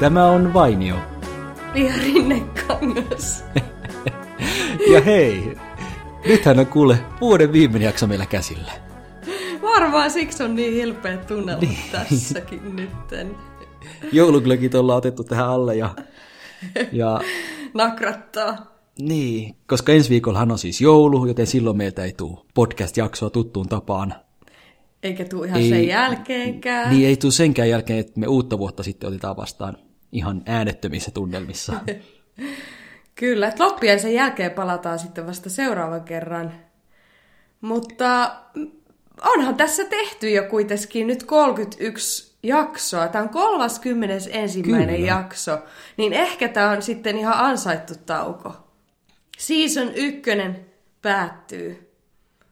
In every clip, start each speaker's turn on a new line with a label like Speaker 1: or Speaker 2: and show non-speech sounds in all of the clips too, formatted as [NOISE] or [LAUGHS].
Speaker 1: Tämä on Vainio.
Speaker 2: Ja Rinnekangas. [LAUGHS]
Speaker 1: Ja hei, nythän on kuule vuoden viimeinen jakso meillä käsillä.
Speaker 2: Varmaan siksi on niin hilpeä tunnella niin. tässäkin nytten.
Speaker 1: Jouluglökit ollaan otettu tähän alle ja... [LAUGHS] ja
Speaker 2: Nakrattaa.
Speaker 1: niin, koska ensi viikollahan on siis joulu, joten silloin meiltä ei tule podcast-jaksoa tuttuun tapaan.
Speaker 2: Eikä tule ihan ei, sen jälkeenkään.
Speaker 1: Niin ei tule senkään jälkeen, että me uutta vuotta sitten otetaan vastaan ihan äänettömissä tunnelmissa. [LAUGHS]
Speaker 2: Kyllä, että loppien sen jälkeen palataan sitten vasta seuraavan kerran. Mutta onhan tässä tehty jo kuitenkin nyt 31 jaksoa. Tämä on 31. Kyllä. jakso. Niin ehkä tämä on sitten ihan ansaittu tauko. Season ykkönen päättyy.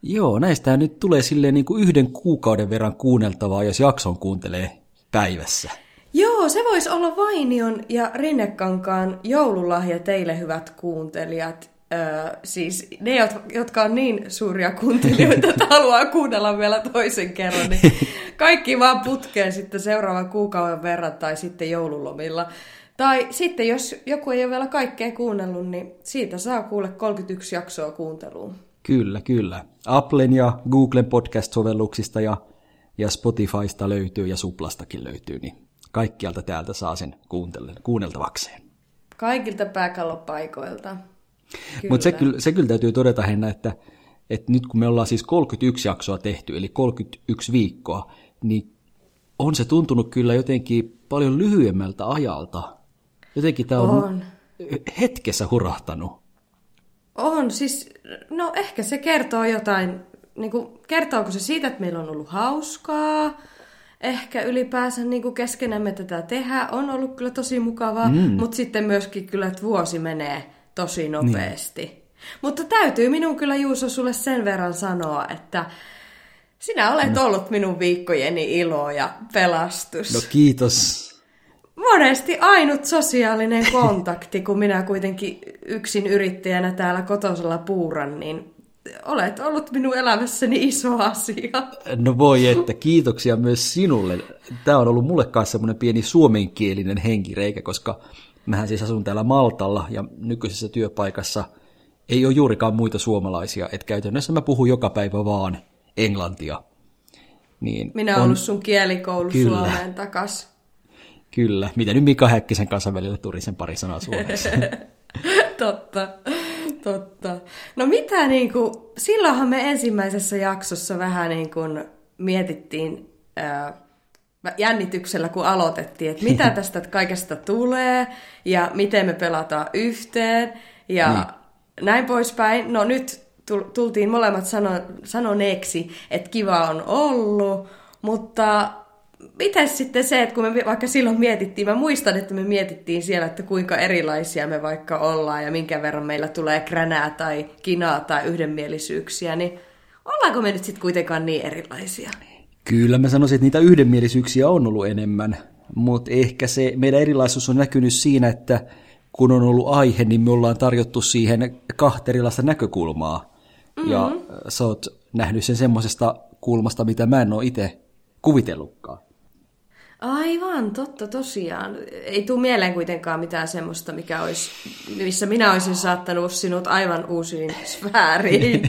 Speaker 1: Joo, näistä nyt tulee silleen niin kuin yhden kuukauden verran kuunneltavaa, jos jakson kuuntelee päivässä.
Speaker 2: Joo, se voisi olla Vainion ja Rinnekankaan joululahja teille, hyvät kuuntelijat. Öö, siis ne, jotka on niin suuria kuuntelijoita, että haluaa kuunnella vielä toisen kerran, niin kaikki vaan putkeen sitten seuraavan kuukauden verran tai sitten joululomilla. Tai sitten, jos joku ei ole vielä kaikkea kuunnellut, niin siitä saa kuulla 31 jaksoa kuunteluun.
Speaker 1: Kyllä, kyllä. Applen ja Googlen podcast-sovelluksista ja, ja Spotifysta löytyy ja Suplastakin löytyy, niin kaikkialta täältä saa sen kuunneltavakseen.
Speaker 2: Kaikilta pääkallopaikoilta.
Speaker 1: Mutta se, kyllä, se kyllä täytyy todeta, Henna, että, että nyt kun me ollaan siis 31 jaksoa tehty, eli 31 viikkoa, niin on se tuntunut kyllä jotenkin paljon lyhyemmältä ajalta. Jotenkin tämä on, on hetkessä hurahtanut.
Speaker 2: On, siis, no ehkä se kertoo jotain, niin kuin, kertooko se siitä, että meillä on ollut hauskaa, ehkä ylipäänsä niin kuin keskenämme tätä tehdä, on ollut kyllä tosi mukavaa, mm. mutta sitten myöskin kyllä, että vuosi menee tosi nopeasti. Niin. Mutta täytyy minun kyllä Juuso sulle sen verran sanoa, että sinä olet no. ollut minun viikkojeni ilo ja pelastus.
Speaker 1: No kiitos.
Speaker 2: Monesti ainut sosiaalinen kontakti, kun minä kuitenkin yksin yrittäjänä täällä kotosella puuran, niin olet ollut minun elämässäni iso asia.
Speaker 1: No voi että, kiitoksia myös sinulle. Tämä on ollut mulle kanssa semmoinen pieni suomenkielinen henkireikä, koska mähän siis asun täällä Maltalla ja nykyisessä työpaikassa ei ole juurikaan muita suomalaisia, että käytännössä mä puhun joka päivä vaan englantia.
Speaker 2: Niin Minä olen on... ollut sun kielikoulu Kyllä. Suomeen takas.
Speaker 1: Kyllä, mitä nyt Mika Häkkisen kanssa välillä tuli sen pari sanaa suomeksi. [LAUGHS]
Speaker 2: totta, totta. No mitä niin kuin, silloinhan me ensimmäisessä jaksossa vähän niin kuin mietittiin ää, jännityksellä, kun aloitettiin, että mitä [LAUGHS] tästä kaikesta tulee ja miten me pelataan yhteen ja niin. näin poispäin. No nyt tultiin molemmat sano, sanoneeksi, että kiva on ollut, mutta miten sitten se, että kun me vaikka silloin mietittiin, mä muistan, että me mietittiin siellä, että kuinka erilaisia me vaikka ollaan ja minkä verran meillä tulee kränää tai kinaa tai yhdenmielisyyksiä, niin ollaanko me nyt sitten kuitenkaan niin erilaisia?
Speaker 1: Kyllä mä sanoisin, että niitä yhdenmielisyyksiä on ollut enemmän, mutta ehkä se meidän erilaisuus on näkynyt siinä, että kun on ollut aihe, niin me ollaan tarjottu siihen kahta erilaista näkökulmaa. Mm-hmm. Ja sä oot nähnyt sen semmoisesta kulmasta, mitä mä en ole itse kuvitellutkaan.
Speaker 2: Aivan, totta tosiaan. Ei tule mieleen kuitenkaan mitään semmoista, mikä olisi, missä minä olisin saattanut sinut aivan uusiin sfääriin.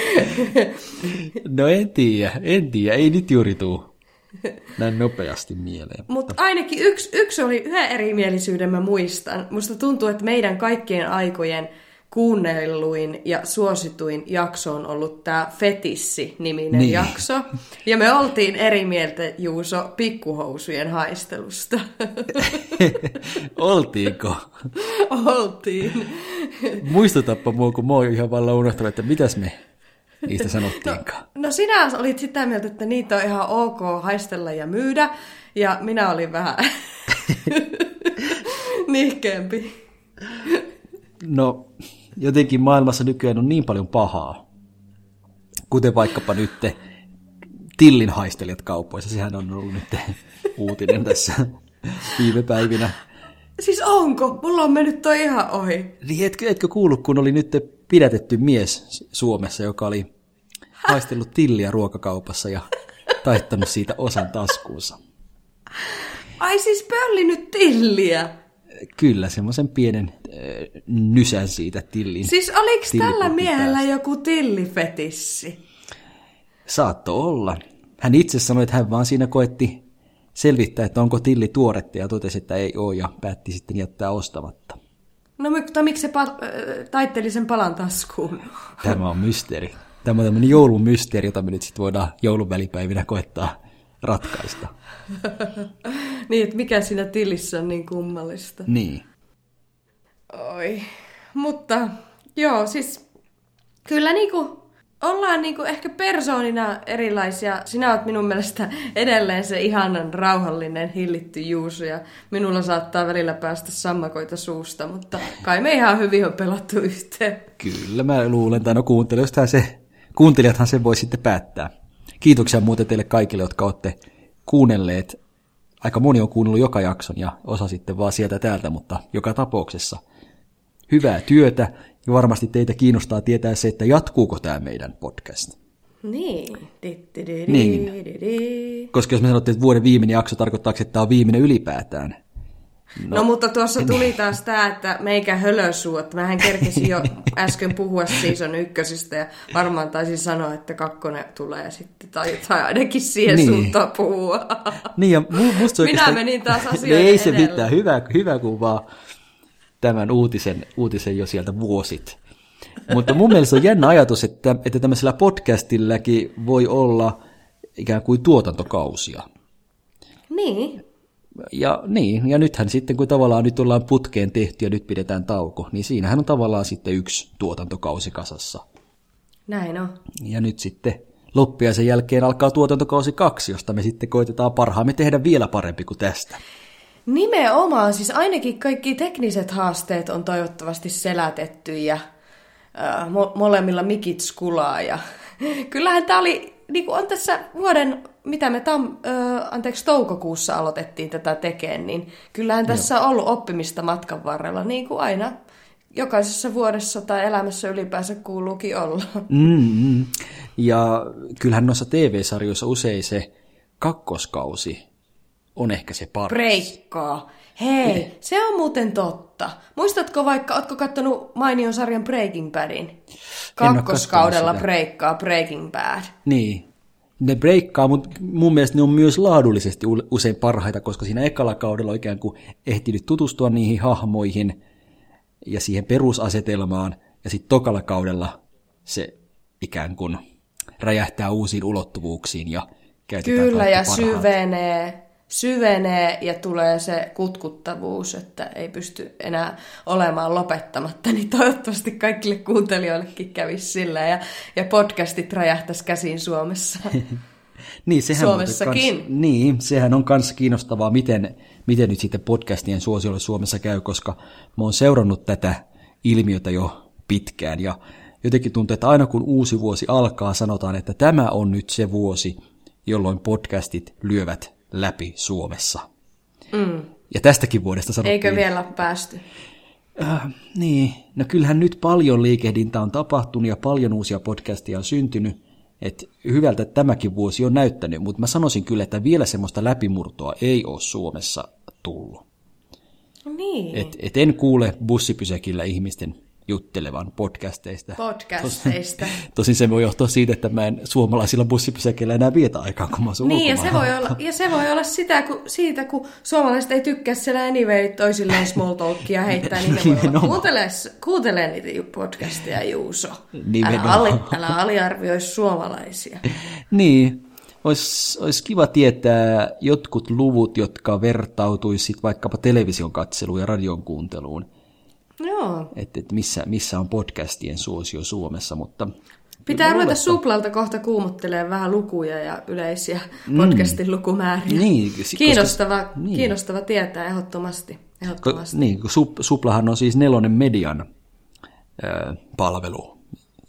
Speaker 2: [LAUGHS]
Speaker 1: no en tiedä, en tiedä, ei nyt juuri tuu näin nopeasti mieleen.
Speaker 2: Mutta ainakin yksi, yksi oli yhden erimielisyyden mä muistan. Musta tuntuu, että meidän kaikkien aikojen kuunnelluin ja suosituin jakso on ollut tämä Fetissi-niminen niin. jakso. Ja me oltiin eri mieltä, Juuso, pikkuhousujen haistelusta. [LAUGHS]
Speaker 1: Oltiinko?
Speaker 2: Oltiin.
Speaker 1: Muistutappa mua, kun mä oon ihan vallan unohtanut, että mitäs me niistä sanottiinkaan.
Speaker 2: No, no sinä olit sitä mieltä, että niitä on ihan ok haistella ja myydä, ja minä olin vähän [LAUGHS] nihkeämpi.
Speaker 1: No, jotenkin maailmassa nykyään on niin paljon pahaa, kuten vaikkapa nyt tillin haistelijat kaupoissa. Sehän on ollut nyt uutinen [LAUGHS] tässä viime päivinä.
Speaker 2: Siis onko? Mulla on mennyt toi ihan ohi.
Speaker 1: Niin etkö, etkö kuullut, kun oli nyt pidätetty mies Suomessa, joka oli haistellut tilliä ruokakaupassa ja taittanut siitä osan taskuunsa.
Speaker 2: Ai siis pöllinyt tilliä.
Speaker 1: Kyllä, semmoisen pienen äh, nysän siitä tillin.
Speaker 2: Siis oliko tällä miehellä
Speaker 1: päästä.
Speaker 2: joku tillifetissi?
Speaker 1: Saatto olla. Hän itse sanoi, että hän vaan siinä koetti selvittää, että onko tilli tuoretta ja totesi, että ei ole ja päätti sitten jättää ostamatta.
Speaker 2: No mutta miksi se pal- taitteli sen palan taskuun? [LAUGHS]
Speaker 1: Tämä on mysteeri. Tämä on tämmöinen joulun mysteeri, jota me nyt sitten voidaan joulun välipäivinä koettaa ratkaista. [LAUGHS]
Speaker 2: niin, että mikä siinä tillissä on niin kummallista.
Speaker 1: Niin.
Speaker 2: Oi. Mutta joo, siis kyllä niinku ollaan niinku ehkä persoonina erilaisia. Sinä oot minun mielestä edelleen se ihanan rauhallinen, hillitty Juuso ja minulla saattaa välillä päästä sammakoita suusta, mutta kai me ihan hyvin on pelattu yhteen.
Speaker 1: Kyllä mä luulen, tai no kuuntelijoistahan se, kuuntelijathan sen voi sitten päättää. Kiitoksia muuten teille kaikille, jotka olette kuunnelleet. Aika moni on kuunnellut joka jakson ja osa sitten vaan sieltä täältä, mutta joka tapauksessa hyvää työtä ja varmasti teitä kiinnostaa tietää se, että jatkuuko tämä meidän podcast.
Speaker 2: Niin.
Speaker 1: Niin. Koska jos me sanottiin, että vuoden viimeinen jakso tarkoittaa, että tämä on viimeinen ylipäätään.
Speaker 2: No, no mutta tuossa tuli taas tämä, että meikä hölösuu, että mähän kerkesin jo [LAUGHS] äsken puhua season ykkösistä ja varmaan taisin sanoa, että kakkonen tulee sitten, tai, tai ainakin siihen
Speaker 1: Niin.
Speaker 2: suuntaan puhua.
Speaker 1: Niin ja mu- musta
Speaker 2: Minä menin taas [LAUGHS] asioiden
Speaker 1: Ei se
Speaker 2: edellä.
Speaker 1: mitään, hyvä, hyvä kun vaan tämän uutisen, uutisen jo sieltä vuosit. Mutta mun mielestä on jännä ajatus, että, että tämmöisellä podcastillakin voi olla ikään kuin tuotantokausia.
Speaker 2: Niin,
Speaker 1: Ja niin, ja nythän sitten kun tavallaan nyt ollaan putkeen tehty ja nyt pidetään tauko, niin siinähän on tavallaan sitten yksi tuotantokausi kasassa.
Speaker 2: näin on.
Speaker 1: Ja nyt sitten loppiaisen jälkeen alkaa tuotantokausi kaksi, josta me sitten koitetaan parhaamme tehdä vielä parempi kuin tästä.
Speaker 2: Nimenomaan, siis ainakin kaikki tekniset haasteet on toivottavasti selätetty ja äh, mo- molemmilla mikit skulaa. Ja [LAUGHS] kyllähän tämä oli, niin kuin on tässä vuoden, mitä me tam, äh, anteeksi, toukokuussa aloitettiin tätä tekemään, niin kyllähän tässä on ollut oppimista matkan varrella, niin kuin aina jokaisessa vuodessa tai elämässä ylipäänsä kuuluukin olla.
Speaker 1: Mm-hmm. Ja kyllähän noissa TV-sarjoissa usein se kakkoskausi on ehkä se paras.
Speaker 2: Breikkaa. Hei, se on muuten totta. Muistatko vaikka, ootko kattonut mainion sarjan Breaking Badin? Kakkoskaudella breikkaa Breaking Bad.
Speaker 1: Niin. Ne breikkaa, mutta mun mielestä ne on myös laadullisesti usein parhaita, koska siinä ekalla kaudella on ikään kuin ehtinyt tutustua niihin hahmoihin ja siihen perusasetelmaan, ja sitten tokalla kaudella se ikään kuin räjähtää uusiin ulottuvuuksiin ja käytetään
Speaker 2: Kyllä, ja
Speaker 1: parhaat.
Speaker 2: syvenee, syvenee ja tulee se kutkuttavuus, että ei pysty enää olemaan lopettamatta, niin toivottavasti kaikille kuuntelijoillekin kävisi sillä ja, ja podcastit räjähtäisi käsiin Suomessa. [LAUGHS]
Speaker 1: Niin, sehän
Speaker 2: Suomessakin.
Speaker 1: Kans, niin, sehän on myös kiinnostavaa, miten, miten nyt sitten podcastien suosiolle Suomessa käy, koska mä oon seurannut tätä ilmiötä jo pitkään ja jotenkin tuntuu, että aina kun uusi vuosi alkaa, sanotaan, että tämä on nyt se vuosi, jolloin podcastit lyövät läpi Suomessa.
Speaker 2: Mm.
Speaker 1: Ja tästäkin vuodesta sanottiin...
Speaker 2: Eikö vielä päästy?
Speaker 1: Äh, niin, no kyllähän nyt paljon liikehdintä on tapahtunut ja paljon uusia podcasteja on syntynyt, että hyvältä tämäkin vuosi on näyttänyt, mutta mä sanoisin kyllä, että vielä semmoista läpimurtoa ei ole Suomessa tullut.
Speaker 2: Niin.
Speaker 1: Et, et en kuule bussipysäkillä ihmisten juttelevan podcasteista.
Speaker 2: Podcasteista.
Speaker 1: Tosin se voi johtua siitä, että mä en suomalaisilla bussipysäkillä enää vietä aikaa, kun mä asun
Speaker 2: Niin, ja se, voi olla, ja se voi olla sitä, kun, siitä, kun suomalaiset ei tykkää siellä anyway toisilleen small talkia heittää, niin ne voi olla, kuuntele, kuuntele niitä podcasteja, Juuso. Älä, ali, älä aliarvioi suomalaisia.
Speaker 1: Niin, olisi olis kiva tietää jotkut luvut, jotka vertautuisivat vaikkapa television katseluun ja radion kuunteluun,
Speaker 2: Joo.
Speaker 1: että et missä, missä on podcastien suosio Suomessa, mutta
Speaker 2: Pitää ruveta suplalta kohta kuumottelemaan vähän lukuja ja yleisiä podcastin lukumääriä.
Speaker 1: Niin, koska-
Speaker 2: kiinnostava,
Speaker 1: niin.
Speaker 2: kiinnostava tietää ehdottomasti.
Speaker 1: ko,
Speaker 2: ehdottomasti.
Speaker 1: niin, kun Sup, Suplahan on siis nelonen median ö, palvelu,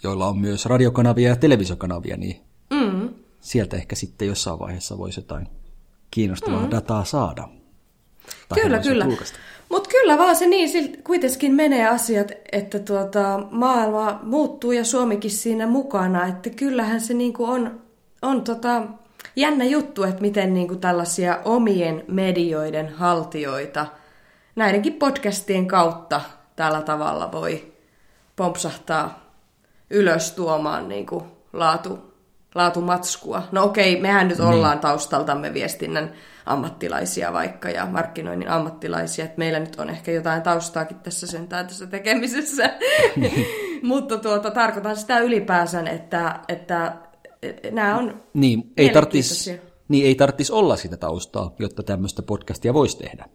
Speaker 1: joilla on myös radiokanavia ja televisiokanavia, niin
Speaker 2: Mm.
Speaker 1: sieltä ehkä sitten jossain vaiheessa voisi jotain kiinnostavaa mm. dataa saada. Tai
Speaker 2: Kyllä, kyllä.
Speaker 1: julkaista.
Speaker 2: Mutta kyllä vaan se niin sil- kuitenkin menee asiat, että tuota, maailma muuttuu ja Suomikin siinä mukana. Että kyllähän se niinku on, on tota, jännä juttu, että miten niin kuin tällaisia omien medioiden haltijoita näidenkin podcastien kautta tällä tavalla voi pompsahtaa ylös tuomaan niin kuin laatu, laatumatskua. No okei, mehän nyt niin. ollaan taustaltamme viestinnän ammattilaisia vaikka ja markkinoinnin ammattilaisia, että meillä nyt on ehkä jotain taustaakin tässä sentään tässä tekemisessä. [LAUGHS] Mutta tuota, tarkoitan sitä ylipäänsä, että, että nämä on
Speaker 1: niin, ei tarttis, niin ei tarvitsisi olla sitä taustaa, jotta tämmöistä podcastia voisi tehdä.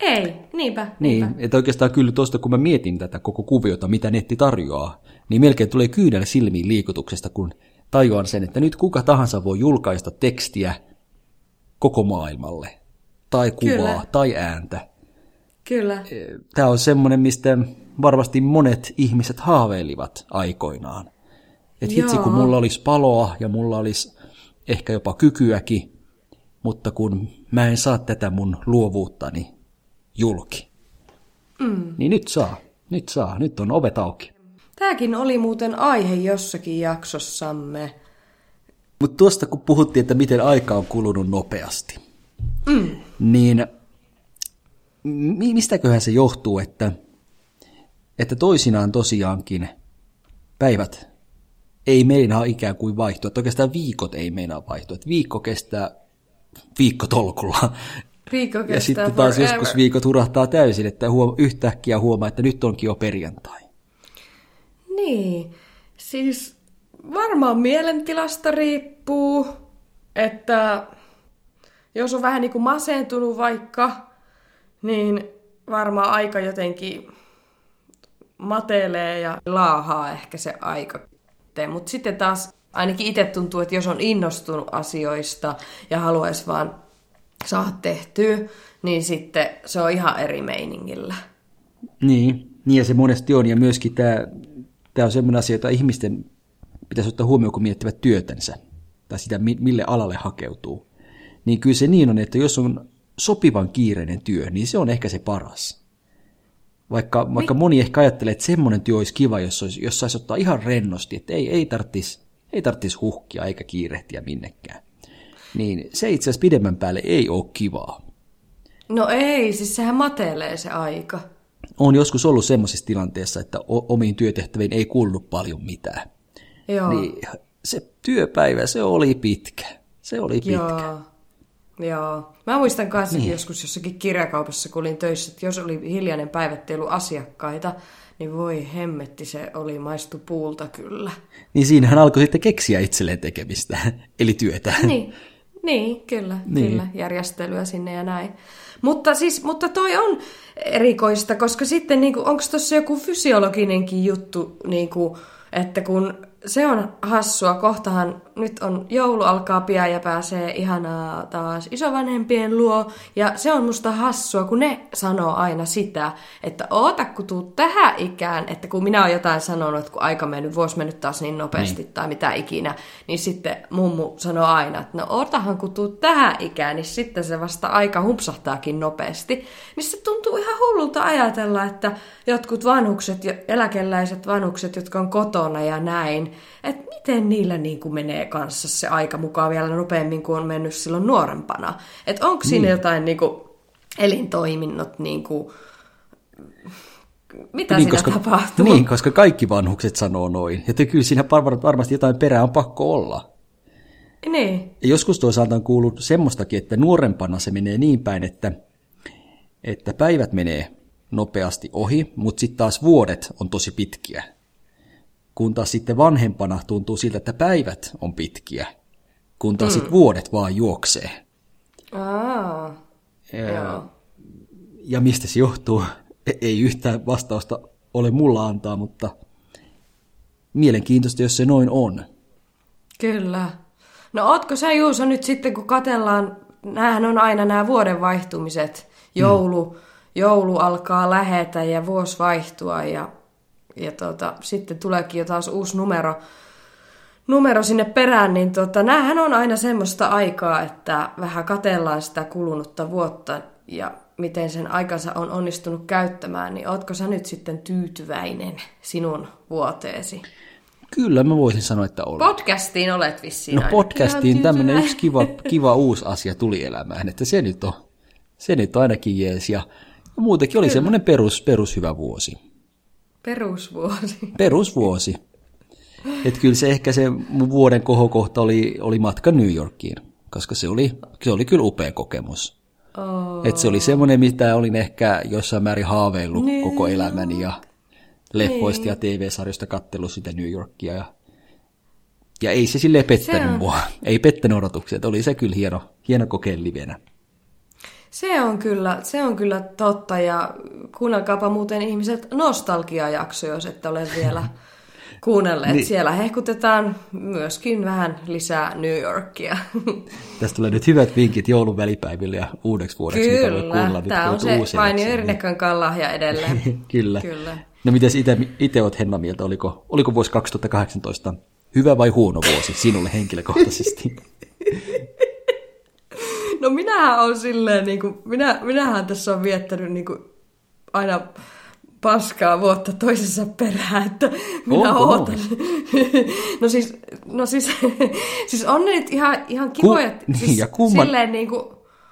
Speaker 2: Ei, niinpä.
Speaker 1: Niin,
Speaker 2: niinpä.
Speaker 1: että oikeastaan kyllä tuosta, kun mä mietin tätä koko kuviota, mitä netti tarjoaa, niin melkein tulee kyynel silmiin liikutuksesta, kun tajuan sen, että nyt kuka tahansa voi julkaista tekstiä koko maailmalle, tai kuvaa, Kyllä. tai ääntä.
Speaker 2: Kyllä.
Speaker 1: Tämä on semmoinen, mistä varmasti monet ihmiset haaveilivat aikoinaan. Että hitsi, kun mulla olisi paloa ja mulla olisi ehkä jopa kykyäkin, mutta kun mä en saa tätä mun luovuuttani julki. Mm. Niin nyt saa, nyt saa, nyt on ovet auki.
Speaker 2: Tämäkin oli muuten aihe jossakin jaksossamme.
Speaker 1: Mutta tuosta kun puhuttiin, että miten aika on kulunut nopeasti, mm. niin mistäköhän se johtuu, että, että toisinaan tosiaankin päivät ei meinaa ikään kuin vaihtua, että oikeastaan viikot ei meinaa vaihtua, että viikko kestää viikkotolkulla.
Speaker 2: Viikko kestää
Speaker 1: ja sitten taas forever. joskus viikot hurahtaa täysin, että huom- yhtäkkiä huomaa, että nyt onkin jo perjantai.
Speaker 2: Niin, siis varmaan mielentilasta riippuu, että jos on vähän niin kuin masentunut vaikka, niin varmaan aika jotenkin matelee ja laahaa ehkä se aika. Mutta sitten taas ainakin itse tuntuu, että jos on innostunut asioista ja haluaisi vaan saada tehtyä, niin sitten se on ihan eri meiningillä.
Speaker 1: Niin, niin ja se monesti on. Ja myöskin tämä, tämä on sellainen asia, jota ihmisten pitäisi ottaa huomioon, kun miettivät työtänsä tai sitä, mille alalle hakeutuu. Niin kyllä se niin on, että jos on sopivan kiireinen työ, niin se on ehkä se paras. Vaikka, vaikka moni ehkä ajattelee, että semmoinen työ olisi kiva, jos, olisi, jos saisi ottaa ihan rennosti, että ei, ei tarvitsisi ei tarttis huhkia eikä kiirehtiä minnekään. Niin se itse asiassa pidemmän päälle ei ole kivaa.
Speaker 2: No ei, siis sehän matelee se aika.
Speaker 1: On joskus ollut semmoisessa tilanteessa, että omiin työtehtäviin ei kuulu paljon mitään.
Speaker 2: Joo.
Speaker 1: Niin se työpäivä, se oli pitkä. Se oli pitkä.
Speaker 2: Joo. Joo. Mä muistan kanssa niin. joskus jossakin kirjakaupassa, kun olin töissä, että jos oli hiljainen päivä, ettei ollut asiakkaita, niin voi hemmetti, se oli maistu puulta kyllä.
Speaker 1: Niin siinähän alkoi sitten keksiä itselleen tekemistä, [LAUGHS] eli työtä.
Speaker 2: Niin, niin kyllä, niin. kyllä, järjestelyä sinne ja näin. Mutta, siis, mutta toi on erikoista, koska sitten niin onko tuossa joku fysiologinenkin juttu, niin kuin, että kun se on hassua. Kohtahan nyt on joulu alkaa pian ja pääsee ihanaa taas isovanhempien luo. Ja se on musta hassua, kun ne sanoo aina sitä, että oota kun tuu tähän ikään, että kun minä olen jotain sanonut, että kun aika mennyt, vuosi mennyt taas niin nopeasti niin. tai mitä ikinä, niin sitten mummu sanoo aina, että no ootahan kun tuu tähän ikään, niin sitten se vasta aika humpsahtaakin nopeasti. Niin se tuntuu ihan hullulta ajatella, että jotkut vanhukset, eläkeläiset vanhukset, jotka on kotona ja näin, että miten niillä niin kuin menee kanssa se aika mukaan vielä nopeammin kuin on mennyt silloin nuorempana. Että onko siinä niin. jotain niin kuin, elintoiminnot, niin kuin, mitä niin, siinä
Speaker 1: koska,
Speaker 2: tapahtuu?
Speaker 1: Niin, koska kaikki vanhukset sanoo noin. Ja kyllä siinä varmasti jotain perää on pakko olla.
Speaker 2: Niin.
Speaker 1: Ja joskus toisaalta on kuullut semmoistakin, että nuorempana se menee niin päin, että, että päivät menee nopeasti ohi, mutta sitten taas vuodet on tosi pitkiä kun taas sitten vanhempana tuntuu siltä, että päivät on pitkiä, kun taas mm. sitten vuodet vaan juoksee.
Speaker 2: Aa,
Speaker 1: ja, ja mistä se johtuu? E- ei yhtään vastausta ole mulla antaa, mutta mielenkiintoista, jos se noin on.
Speaker 2: Kyllä. No ootko sä Juuso nyt sitten, kun katellaan, näähän on aina nämä vuoden vaihtumiset, joulu, mm. joulu alkaa lähetä ja vuosi vaihtua ja ja tota, sitten tuleekin jo taas uusi numero, numero sinne perään, niin tota, näähän on aina semmoista aikaa, että vähän katellaan sitä kulunutta vuotta ja miten sen aikansa on onnistunut käyttämään, niin ootko sä nyt sitten tyytyväinen sinun vuoteesi?
Speaker 1: Kyllä mä voisin sanoa, että olen.
Speaker 2: Podcastiin olet vissiin
Speaker 1: No podcastiin tämmöinen yksi kiva, kiva uusi asia tuli elämään, että se nyt on, se nyt on ainakin jees. Ja muutenkin oli semmoinen perus, perus hyvä vuosi.
Speaker 2: Perusvuosi.
Speaker 1: Perusvuosi. Että kyllä se ehkä se mun vuoden kohokohta oli, oli matka New Yorkiin, koska se oli, se oli kyllä upea kokemus.
Speaker 2: Oh.
Speaker 1: Et se oli semmoinen, mitä olin ehkä jossain määrin haaveillut
Speaker 2: New
Speaker 1: koko elämäni ja leffoista ja TV-sarjoista kattellut sitä New Yorkia. Ja, ja ei se silleen pettänyt
Speaker 2: Se on-
Speaker 1: mua. Ei pettänyt odotuksia. että Oli se kyllä hieno, hieno kokeen livenä.
Speaker 2: Se on kyllä, se on kyllä totta ja kuunnelkaapa muuten ihmiset nostalgiajakso, jos ette ole vielä [LAUGHS] kuunnelleet.
Speaker 1: Niin.
Speaker 2: Siellä hehkutetaan myöskin vähän lisää New Yorkia. [LAUGHS]
Speaker 1: Tästä tulee nyt hyvät vinkit joulun välipäiville ja uudeksi vuodeksi, mitä voi
Speaker 2: kyllä,
Speaker 1: kuulla.
Speaker 2: tämä on se Vainio
Speaker 1: jaksoja.
Speaker 2: Erinnekankaan lahja edelleen. [LAUGHS]
Speaker 1: Kyllä.
Speaker 2: Kyllä.
Speaker 1: No miten itse olet Henna mieltä, oliko, oliko vuosi 2018 hyvä vai huono vuosi sinulle henkilökohtaisesti?
Speaker 2: No minähän on silleen, niin kuin, minä, minähän tässä on viettänyt niin kuin, aina paskaa vuotta toisessa perään, että minä
Speaker 1: Onko
Speaker 2: ootan. [LAUGHS] no siis, no siis, [LAUGHS] siis on ne nyt ihan, ihan kivoja. [LAUGHS]
Speaker 1: niin,
Speaker 2: siis
Speaker 1: ja kumman-
Speaker 2: Silleen niin kuin,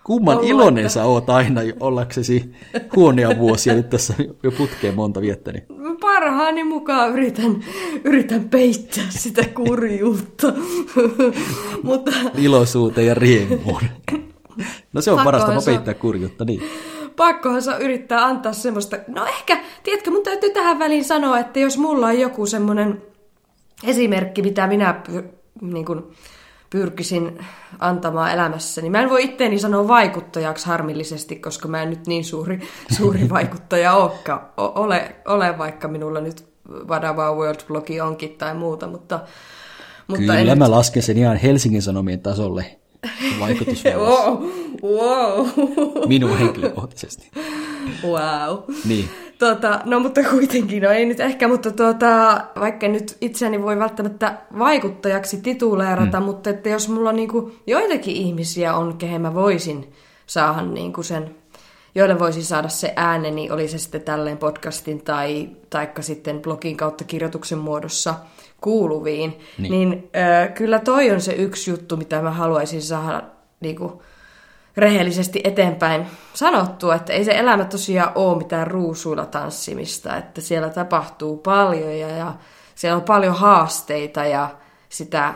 Speaker 1: Kumman
Speaker 2: ollut,
Speaker 1: iloinen
Speaker 2: että-
Speaker 1: sä oot aina ollaksesi huonoja vuosia nyt tässä jo putkeen monta viettänyt.
Speaker 2: parhaani mukaan yritän, yritän peittää sitä kurjuutta. Mutta
Speaker 1: Iloisuuteen ja riemuun. No se on parasta peittää kurjuutta, niin.
Speaker 2: pakkohan se on yrittää antaa semmoista, no ehkä, tiedätkö, mun täytyy tähän väliin sanoa, että jos mulla on joku semmoinen esimerkki, mitä minä pyr, niin kuin, pyrkisin antamaan elämässä, niin mä en voi itteeni sanoa vaikuttajaksi harmillisesti, koska mä en nyt niin suuri, [LAUGHS] suuri vaikuttaja olekaan, o- ole, ole, vaikka minulla nyt Vadava World-blogi onkin tai muuta, mutta, mutta
Speaker 1: Kyllä
Speaker 2: en
Speaker 1: mä lasken sen ihan Helsingin Sanomien tasolle vaikutusvallassa.
Speaker 2: Wow, wow,
Speaker 1: Minun henkilökohtaisesti.
Speaker 2: wow.
Speaker 1: Niin.
Speaker 2: Tota, no mutta kuitenkin, no ei nyt ehkä, mutta tuota, vaikka nyt itseäni voi välttämättä vaikuttajaksi tituleerata, mm. mutta että jos mulla niinku joitakin ihmisiä on, kehen mä voisin saada niinku sen, joille voisin saada se ääneni, oli se sitten tälleen podcastin tai taikka sitten blogin kautta kirjoituksen muodossa kuuluviin, niin, niin ö, kyllä toi on se yksi juttu, mitä mä haluaisin saada niinku, rehellisesti eteenpäin sanottua, että ei se elämä tosiaan ole mitään ruusuilla tanssimista, että siellä tapahtuu paljon ja, ja siellä on paljon haasteita ja sitä,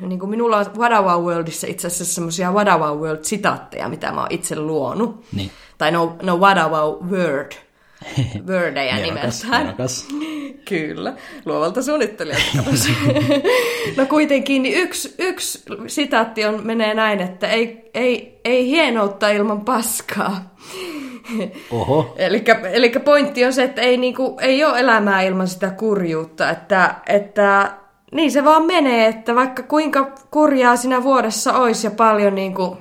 Speaker 2: niin kuin minulla on Wadawa Worldissa itse asiassa semmoisia Wadawa World-sitaatteja, mitä mä oon itse luonut.
Speaker 1: Niin.
Speaker 2: Tai no, no Wadawa Word, [LAUGHS] wordeja nimeltään. [LAUGHS] Kyllä, luovalta suunnittelijalta. [LAUGHS] no kuitenkin niin yksi, yksi sitaatti on, menee näin, että ei, ei, ei hienoutta ilman paskaa.
Speaker 1: Oho.
Speaker 2: Eli pointti on se, että ei, niinku, ei ole elämää ilman sitä kurjuutta, että, että niin se vaan menee, että vaikka kuinka kurjaa siinä vuodessa olisi ja paljon, niinku,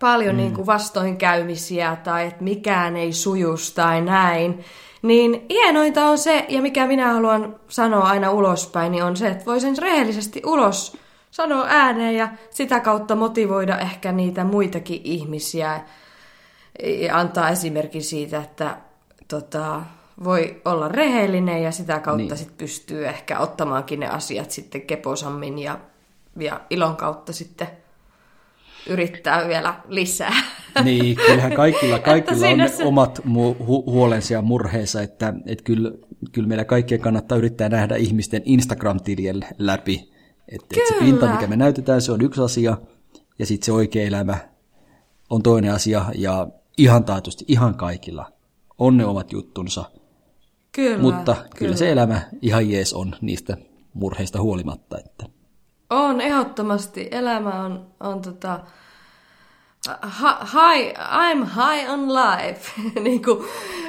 Speaker 2: paljon mm. niinku vastoinkäymisiä tai että mikään ei sujus tai näin, niin hienointa on se, ja mikä minä haluan sanoa aina ulospäin, niin on se, että voisin rehellisesti ulos sanoa ääneen ja sitä kautta motivoida ehkä niitä muitakin ihmisiä ja antaa esimerkin siitä, että tota, voi olla rehellinen ja sitä kautta
Speaker 1: Niin.
Speaker 2: sit pystyy ehkä ottamaankin ne asiat sitten keposammin ja, ja ilon kautta sitten yrittää vielä lisää.
Speaker 1: Niin, kyllähän kaikilla, [LAUGHS] kaikilla on
Speaker 2: se-
Speaker 1: omat mu- hu- huolensa ja murheensa, että et kyllä, kyllä meillä kaikkien kannattaa yrittää nähdä ihmisten Instagram-tilien läpi. Että et se pinta, mikä me näytetään, se on yksi asia, ja sitten se oikea elämä on toinen asia, ja ihan taatusti, ihan kaikilla on ne omat juttunsa,
Speaker 2: Kyllä,
Speaker 1: mutta kyllä, kyllä se elämä ihan jees on niistä murheista huolimatta. Että.
Speaker 2: On, ehdottomasti. Elämä on, on tota, hi- high, I'm high on life. [LAUGHS] niin kuin,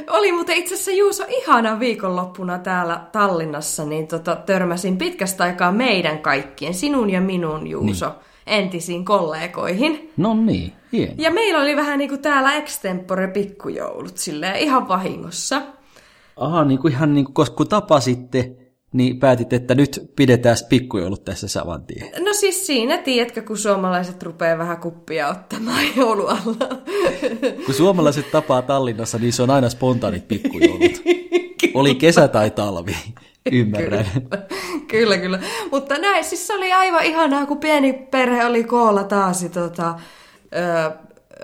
Speaker 2: oli muuten itse asiassa Juuso ihana viikonloppuna täällä Tallinnassa, niin tota, törmäsin pitkästä aikaa meidän kaikkien, sinun ja minun Juuso, niin. entisiin kollegoihin.
Speaker 1: No niin, hieno.
Speaker 2: Ja meillä oli vähän niin kuin täällä extempore pikkujoulut, silleen ihan vahingossa.
Speaker 1: Aha, niin kuin ihan niin kuin, koska kun tapasitte, niin päätitte, että nyt pidetään pikkujoulut tässä saman tien.
Speaker 2: No siis siinä, tiedätkö, kun suomalaiset rupeaa vähän kuppia ottamaan [LAUGHS] joulualla.
Speaker 1: Kun suomalaiset tapaa Tallinnassa, niin se on aina spontaanit pikkujoulut. Oli kesä tai talvi, ymmärrän.
Speaker 2: Kyllä, kyllä, kyllä. Mutta näin, siis se oli aivan ihanaa, kun pieni perhe oli koolla taas. Tota, öö,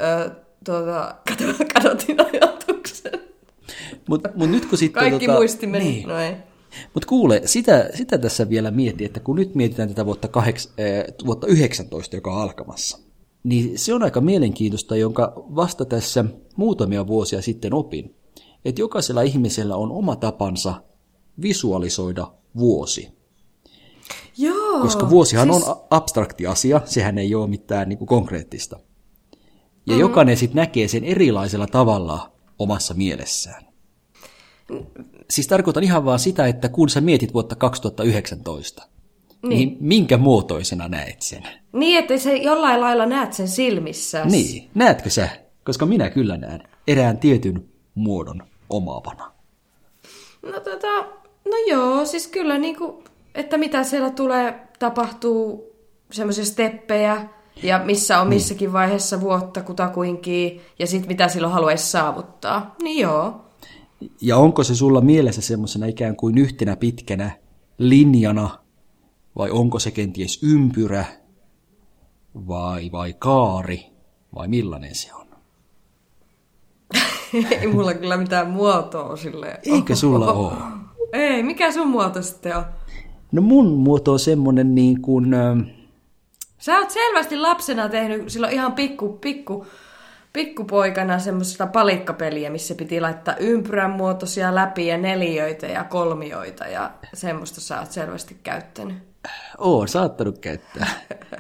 Speaker 2: öö, tota, [LAUGHS] kadotin ajatuksen.
Speaker 1: Mutta mut nyt kun sitten...
Speaker 2: Kaikki
Speaker 1: tota,
Speaker 2: muisti meni.
Speaker 1: Niin.
Speaker 2: No ei.
Speaker 1: Mutta kuule, sitä, sitä tässä vielä mietin, että kun nyt mietitään tätä vuotta, kaheks, äh, vuotta 19, joka on alkamassa, niin se on aika mielenkiintoista, jonka vasta tässä muutamia vuosia sitten opin, että jokaisella ihmisellä on oma tapansa visualisoida vuosi.
Speaker 2: Joo.
Speaker 1: Koska vuosihan siis... on abstrakti asia, sehän ei ole mitään niin kuin konkreettista. Ja mm. jokainen sitten näkee sen erilaisella tavalla omassa mielessään. Siis tarkoitan ihan vaan sitä, että kun sä mietit vuotta 2019, niin, niin minkä muotoisena näet sen?
Speaker 2: Niin, että se jollain lailla näet sen silmissä.
Speaker 1: Niin, näetkö sä? Koska minä kyllä näen erään tietyn muodon omaavana.
Speaker 2: No tota, no joo, siis kyllä niinku, että mitä siellä tulee, tapahtuu semmoisia steppejä, ja missä on niin. missäkin vaiheessa vuotta kutakuinkin, ja sitten mitä silloin haluaisi saavuttaa. Niin joo.
Speaker 1: Ja onko se sulla mielessä semmoisena ikään kuin yhtenä pitkänä linjana, vai onko se kenties ympyrä, vai, vai kaari, vai millainen se on? [LAUGHS]
Speaker 2: Ei mulla kyllä mitään muotoa sille.
Speaker 1: Eikö sulla ole?
Speaker 2: Ei, mikä sun muoto sitten on?
Speaker 1: No mun muoto on semmonen niin kuin...
Speaker 2: Sä oot selvästi lapsena tehnyt silloin ihan pikku, pikku, pikkupoikana semmoista palikkapeliä, missä piti laittaa ympyrän muotoisia läpi ja neliöitä ja kolmioita ja semmoista sä oot selvästi käyttänyt.
Speaker 1: Oo, saattanut käyttää.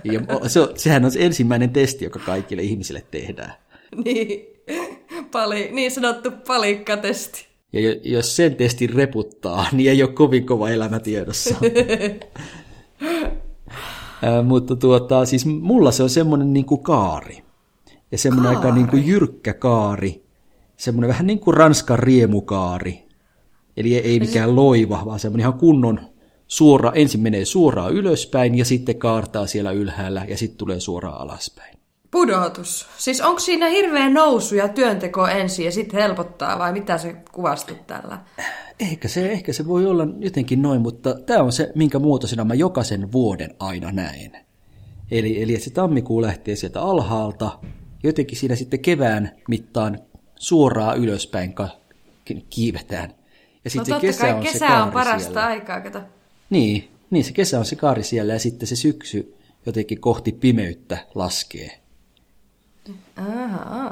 Speaker 1: Ja se, sehän on se ensimmäinen testi, joka kaikille ihmisille tehdään.
Speaker 2: Niin, Pali, niin sanottu palikkatesti.
Speaker 1: Ja jos sen testin reputtaa, niin ei ole kovin kova elämä tiedossa. [LAUGHS] Mutta tuota, siis mulla se on semmoinen niin kuin kaari. Ja semmoinen aika niin kuin jyrkkä kaari. Semmoinen vähän niin kuin Ranskan riemukaari. Eli ei mikään loiva, vaan semmoinen ihan kunnon suora, ensin menee suoraan ylöspäin ja sitten kaartaa siellä ylhäällä ja sitten tulee suoraan alaspäin.
Speaker 2: Pudotus. Siis onko siinä hirveä nousu ja työnteko ensin ja sitten helpottaa vai mitä se kuvastit tällä?
Speaker 1: Ehkä se, ehkä se voi olla jotenkin noin, mutta tämä on se, minkä muotoisena mä jokaisen vuoden aina näen. Eli, eli se tammikuu lähtee sieltä alhaalta, jotenkin siinä sitten kevään mittaan suoraan ylöspäin kiivetään.
Speaker 2: Ja sitten no kesä kai, on kesä se on parasta siellä. aikaa, kato.
Speaker 1: Niin, niin, se kesä on se kaari siellä ja sitten se syksy jotenkin kohti pimeyttä laskee.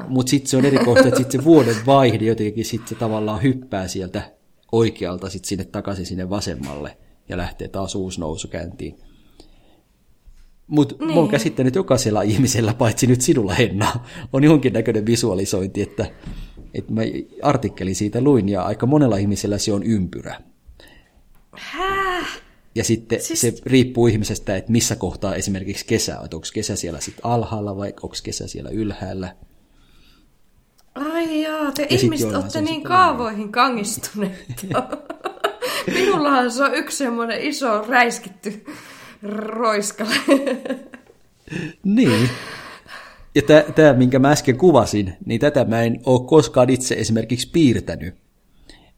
Speaker 1: Mutta sitten se on eri kohta, että sitten se vuoden vaihde jotenkin sitten se tavallaan hyppää sieltä oikealta sit sinne takaisin sinne vasemmalle ja lähtee taas uusi nousu käyntiin. Mutta niin. mä oon käsittänyt jokaisella ihmisellä, paitsi nyt sinulla Henna, on jonkinnäköinen visualisointi, että, että mä artikkelin siitä luin ja aika monella ihmisellä se on ympyrä.
Speaker 2: Häh?
Speaker 1: Ja sitten siis... se riippuu ihmisestä, että missä kohtaa esimerkiksi kesä, että onko kesä siellä sitten alhaalla vai onko kesä siellä ylhäällä.
Speaker 2: Ai jaa, te ja ihmiset olette niin kaavoihin kangistuneet. [LAUGHS] Minullahan se on yksi semmoinen iso räiskitty roiskale.
Speaker 1: niin. Ja tämä, minkä mä äsken kuvasin, niin tätä mä en ole koskaan itse esimerkiksi piirtänyt.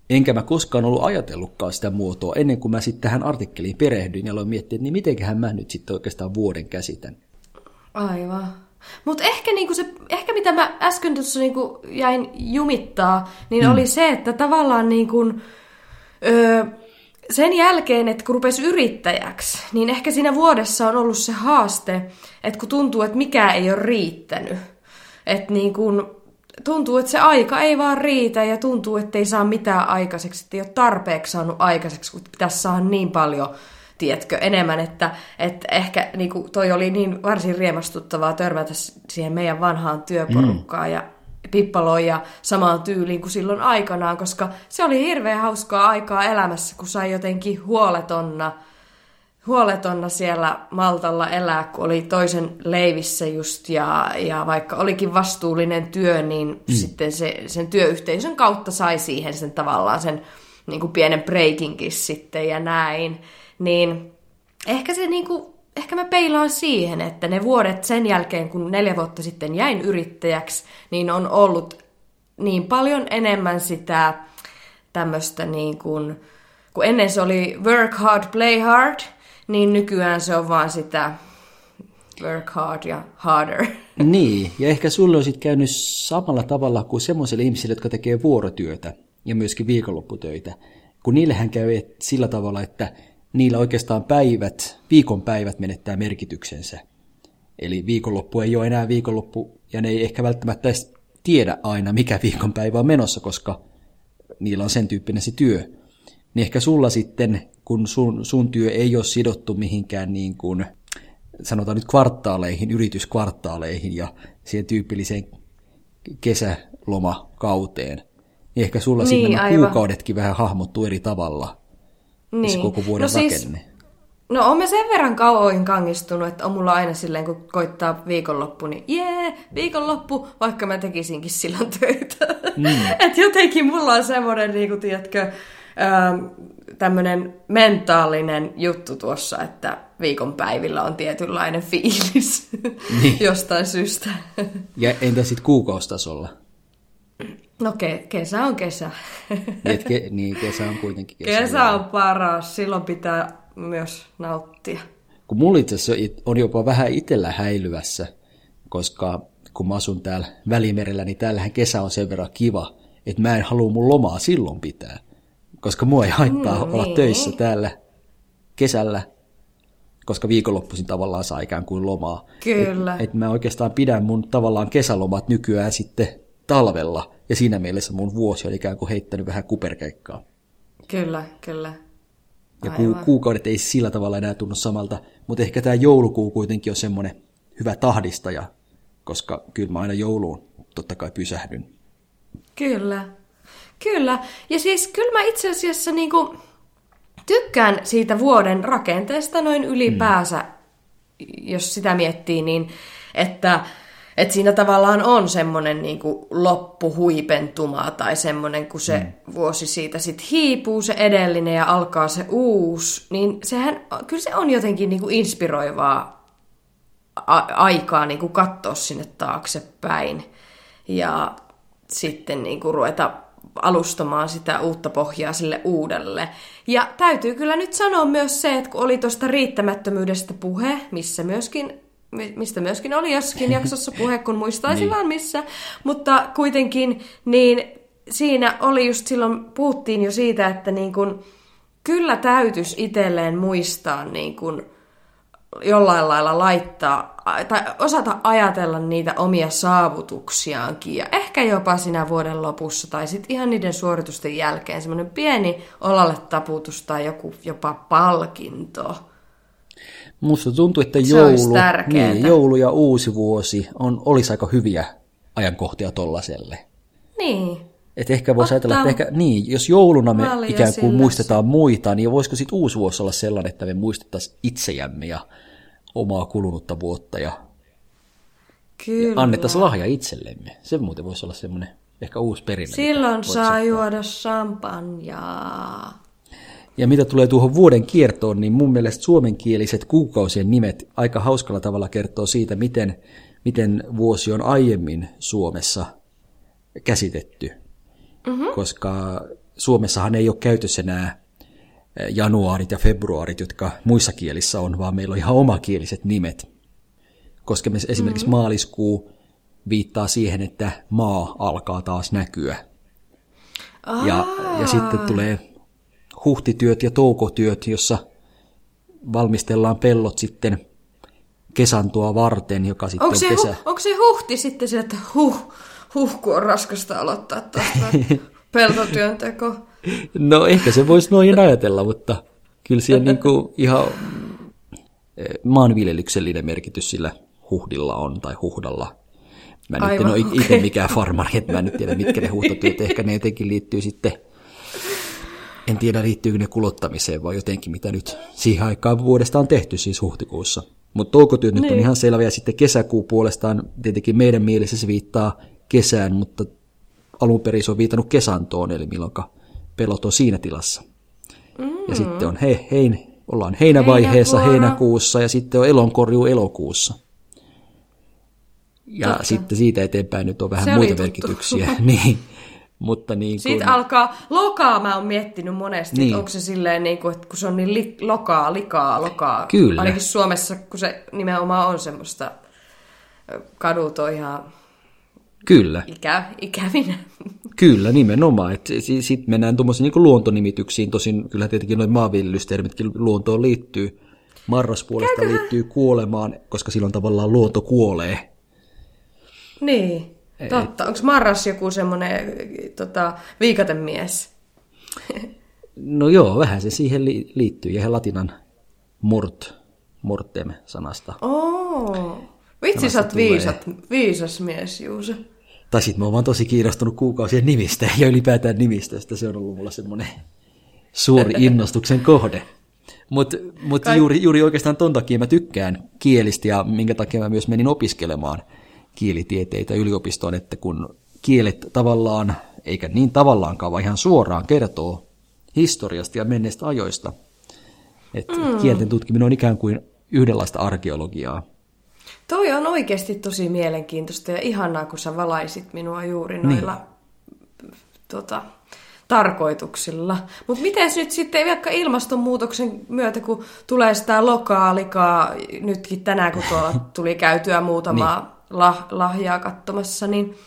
Speaker 1: Enkä mä koskaan ollut ajatellutkaan sitä muotoa ennen kuin mä sitten tähän artikkeliin perehdyin ja aloin miettiä, että niin mitenköhän mä nyt sitten oikeastaan vuoden käsitän.
Speaker 2: Aivan. Mutta ehkä, niinku se, ehkä mitä mä äsken tuossa niinku jäin jumittaa, niin mm. oli se, että tavallaan niinku, öö, sen jälkeen, että kun rupesi yrittäjäksi, niin ehkä siinä vuodessa on ollut se haaste, että kun tuntuu, että mikä ei ole riittänyt. Että niin kun, tuntuu, että se aika ei vaan riitä ja tuntuu, että ei saa mitään aikaiseksi, että ei ole tarpeeksi saanut aikaiseksi, kun pitäisi saada niin paljon, tiedätkö, enemmän, että, että ehkä niin kuin toi oli niin varsin riemastuttavaa törmätä siihen meidän vanhaan työporukkaan mm. ja pippaloja samaan tyyliin kuin silloin aikanaan, koska se oli hirveän hauskaa aikaa elämässä, kun sai jotenkin huoletonna – huoletonna siellä Maltalla elää, kun oli toisen leivissä just ja, ja vaikka olikin vastuullinen työ, niin mm. sitten se, sen työyhteisön kautta sai siihen sen tavallaan sen niin kuin pienen breakinkin sitten ja näin. Niin ehkä se niin kuin, ehkä mä peilaan siihen, että ne vuodet sen jälkeen, kun neljä vuotta sitten jäin yrittäjäksi, niin on ollut niin paljon enemmän sitä tämmöistä niin kuin, kun ennen se oli work hard, play hard, niin nykyään se on vaan sitä work hard ja harder. [LAUGHS]
Speaker 1: Niin, ja ehkä sulle on sitten käynyt samalla tavalla kuin semmoisille ihmisille, jotka tekee vuorotyötä ja myöskin viikonlopputöitä. Kun niillähän käy sillä tavalla, että niillä oikeastaan päivät, viikonpäivät menettää merkityksensä. Eli viikonloppu ei ole enää viikonloppu, ja ne ei ehkä välttämättä edes tiedä aina, mikä [LAUGHS] viikonpäivä on menossa, koska niillä on sen tyyppinen se työ. Niin ehkä sulla sitten, kun sun, sun työ ei ole sidottu mihinkään niin kuin, sanotaan nyt kvartaaleihin, yrityskvartaaleihin ja siihen tyypilliseen kesälomakauteen, niin ehkä sulla niin, sitten nämä kuukaudetkin vähän hahmottuu eri tavalla, niin. koko vuoden no siis, rakenne.
Speaker 2: No on me sen verran kauoin kangistunut, että on mulla aina silleen, kun koittaa viikonloppu, niin jee, viikonloppu, vaikka mä tekisinkin silloin [LAUGHS] töitä. Mm. että jotenkin mulla on semmoinen, niin kuin, tiedätkö, tämmöinen mentaalinen juttu tuossa, että viikonpäivillä on tietynlainen fiilis niin. [LAUGHS] jostain syystä.
Speaker 1: ja entä sitten kuukaustasolla?
Speaker 2: No ke- kesä on kesä.
Speaker 1: niin, ke- niin, kesä on kuitenkin kesä.
Speaker 2: Kesä on paras, silloin pitää myös nauttia.
Speaker 1: Kun mulla itse asiassa on jopa vähän itsellä häilyvässä, koska kun mä asun täällä Välimerellä, niin täällähän kesä on sen verran kiva, että mä en halua mun lomaa silloin pitää. Koska mua ei haittaa mm, olla niin. töissä täällä kesällä, koska viikonloppuisin tavallaan saa ikään kuin lomaa.
Speaker 2: Kyllä.
Speaker 1: Et, et mä oikeastaan pidän mun tavallaan kesälomat nykyään sitten talvella, ja siinä mielessä mun vuosi on ikään kuin heittänyt vähän kuperkeikkaa.
Speaker 2: Kyllä, kyllä.
Speaker 1: Ja ku, kuukaudet ei sillä tavalla enää tunnu samalta, mutta ehkä tämä joulukuu kuitenkin on semmoinen hyvä tahdistaja, koska kyllä mä aina jouluun totta kai pysähdyn.
Speaker 2: Kyllä, kyllä. Ja siis kyllä mä itse asiassa niinku tykkään siitä vuoden rakenteesta noin ylipäänsä, mm. jos sitä miettii, niin että että siinä tavallaan on semmoinen niin loppuhuipentuma tai semmoinen, kun se mm. vuosi siitä sitten hiipuu se edellinen ja alkaa se uusi, niin sehän, kyllä se on jotenkin niin kuin inspiroivaa a- aikaa niin kuin katsoa sinne taaksepäin ja sitten niin kuin ruveta alustamaan sitä uutta pohjaa sille uudelle. Ja täytyy kyllä nyt sanoa myös se, että kun oli tuosta riittämättömyydestä puhe, missä myöskin mistä myöskin oli jossakin jaksossa puhe, kun muistaisin niin. vaan missä. Mutta kuitenkin, niin siinä oli just silloin, puhuttiin jo siitä, että niin kun, kyllä täytyisi itselleen muistaa niin kun, jollain lailla laittaa, tai osata ajatella niitä omia saavutuksiaankin, ja ehkä jopa siinä vuoden lopussa, tai sitten ihan niiden suoritusten jälkeen, semmoinen pieni olalle taputus tai joku jopa palkinto
Speaker 1: Musta tuntuu, että joulu, niin, joulu ja uusi vuosi on, olisi aika hyviä ajankohtia tollaselle.
Speaker 2: Niin.
Speaker 1: Et ehkä voisi ajatella, että ehkä, niin, jos jouluna me ikään kuin muistetaan muita, niin voisiko sitten uusi vuosi olla sellainen, että me muistettaisiin itsejämme ja omaa kulunutta vuotta ja, Kyllä. ja annettaisiin lahja itsellemme. Se muuten voisi olla semmoinen ehkä uusi perinne.
Speaker 2: Silloin saa juoda champanjaa.
Speaker 1: Ja mitä tulee tuohon vuoden kiertoon, niin mun mielestä suomenkieliset kuukausien nimet aika hauskalla tavalla kertoo siitä, miten, miten vuosi on aiemmin Suomessa käsitetty. Mm-hmm. Koska Suomessahan ei ole käytössä nämä januaarit ja februaarit, jotka muissa kielissä on, vaan meillä on ihan omakieliset nimet. Koska me esimerkiksi mm-hmm. maaliskuu viittaa siihen, että maa alkaa taas näkyä. Ja, ja sitten tulee huhtityöt ja toukotyöt, jossa valmistellaan pellot sitten kesantoa varten, joka sitten
Speaker 2: onko
Speaker 1: on pesä. Hu-
Speaker 2: onko se huhti sitten se, että huh, huh kun on raskasta aloittaa tuosta [LAUGHS] peltotyönteko?
Speaker 1: No ehkä se voisi noin ajatella, mutta kyllä siellä niinku ihan eh, maanviljelyksellinen merkitys sillä huhdilla on, tai huhdalla. Mä nyt Aivan, en ole okay. itse mikään farmari, että mä en nyt tiedä, mitkä ne huhtotyöt, ehkä ne jotenkin liittyy sitten en tiedä liittyykö ne kuluttamiseen vai jotenkin, mitä nyt siihen aikaan vuodesta on tehty siis huhtikuussa. Mutta toukotyöt nyt on niin. ihan selvä ja sitten kesäkuu puolestaan tietenkin meidän mielessä se viittaa kesään, mutta alun perin se on viitannut kesantoon, eli milloin pelot on siinä tilassa. Mm. Ja sitten on he, hein, ollaan heinävaiheessa heinäkuussa ja sitten on elonkorjuu elokuussa. Ja Totta. sitten siitä eteenpäin nyt on vähän se muita merkityksiä. [LAUGHS] niin. Mutta niin kun...
Speaker 2: Siitä alkaa, lokaa mä oon miettinyt monesti,
Speaker 1: Niin.
Speaker 2: onko se silleen, niin kuin, että kun se on niin li, lokaa, likaa, lokaa.
Speaker 1: Kyllä.
Speaker 2: Ainakin Suomessa, kun se nimenomaan on semmoista, kadut on ihan
Speaker 1: Kyllä,
Speaker 2: ikä, ikävinä. [LAUGHS]
Speaker 1: kyllä nimenomaan. Sitten mennään tuommoisiin niin luontonimityksiin, tosin kyllä tietenkin noin maanviljelystermitkin luontoon liittyy. Marras puolesta liittyy kuolemaan, koska silloin tavallaan luonto kuolee.
Speaker 2: Niin, totta. Onko Marras joku semmoinen tota, viikatemies? [LAUGHS]
Speaker 1: No joo, vähän se siihen li- liittyy, ja latinan mort, mortem-sanasta.
Speaker 2: Oo. Vitsi, sä oot viisat, viisas mies, Juuso.
Speaker 1: Tai sitten mä oon vaan tosi kiinnostunut kuukausien nimistä [LAUGHS] ja ylipäätään nimistöstä. Se on ollut mulla semmoinen suuri [LAUGHS] innostuksen kohde. Mutta mut
Speaker 2: Kai-
Speaker 1: juuri, juuri oikeastaan ton takia mä tykkään kielistä ja minkä takia mä myös menin opiskelemaan kielitieteitä yliopistoon, että kun kielet tavallaan, eikä niin tavallaankaan, vaan ihan suoraan kertoo historiasta ja menneistä ajoista. Että mm. kielten tutkiminen on ikään kuin yhdenlaista arkeologiaa.
Speaker 2: Toi on oikeasti tosi mielenkiintoista ja ihanaa, kun sä valaisit minua juuri noilla niin. tota, tarkoituksilla. Mutta miten nyt sitten vaikka ilmastonmuutoksen myötä, kun tulee sitä lokaa, likaa, nytkin tänään kun tuolla [LAUGHS] tuli käytyä muutamaa niin. Lah, lahjaa katsomassa, niin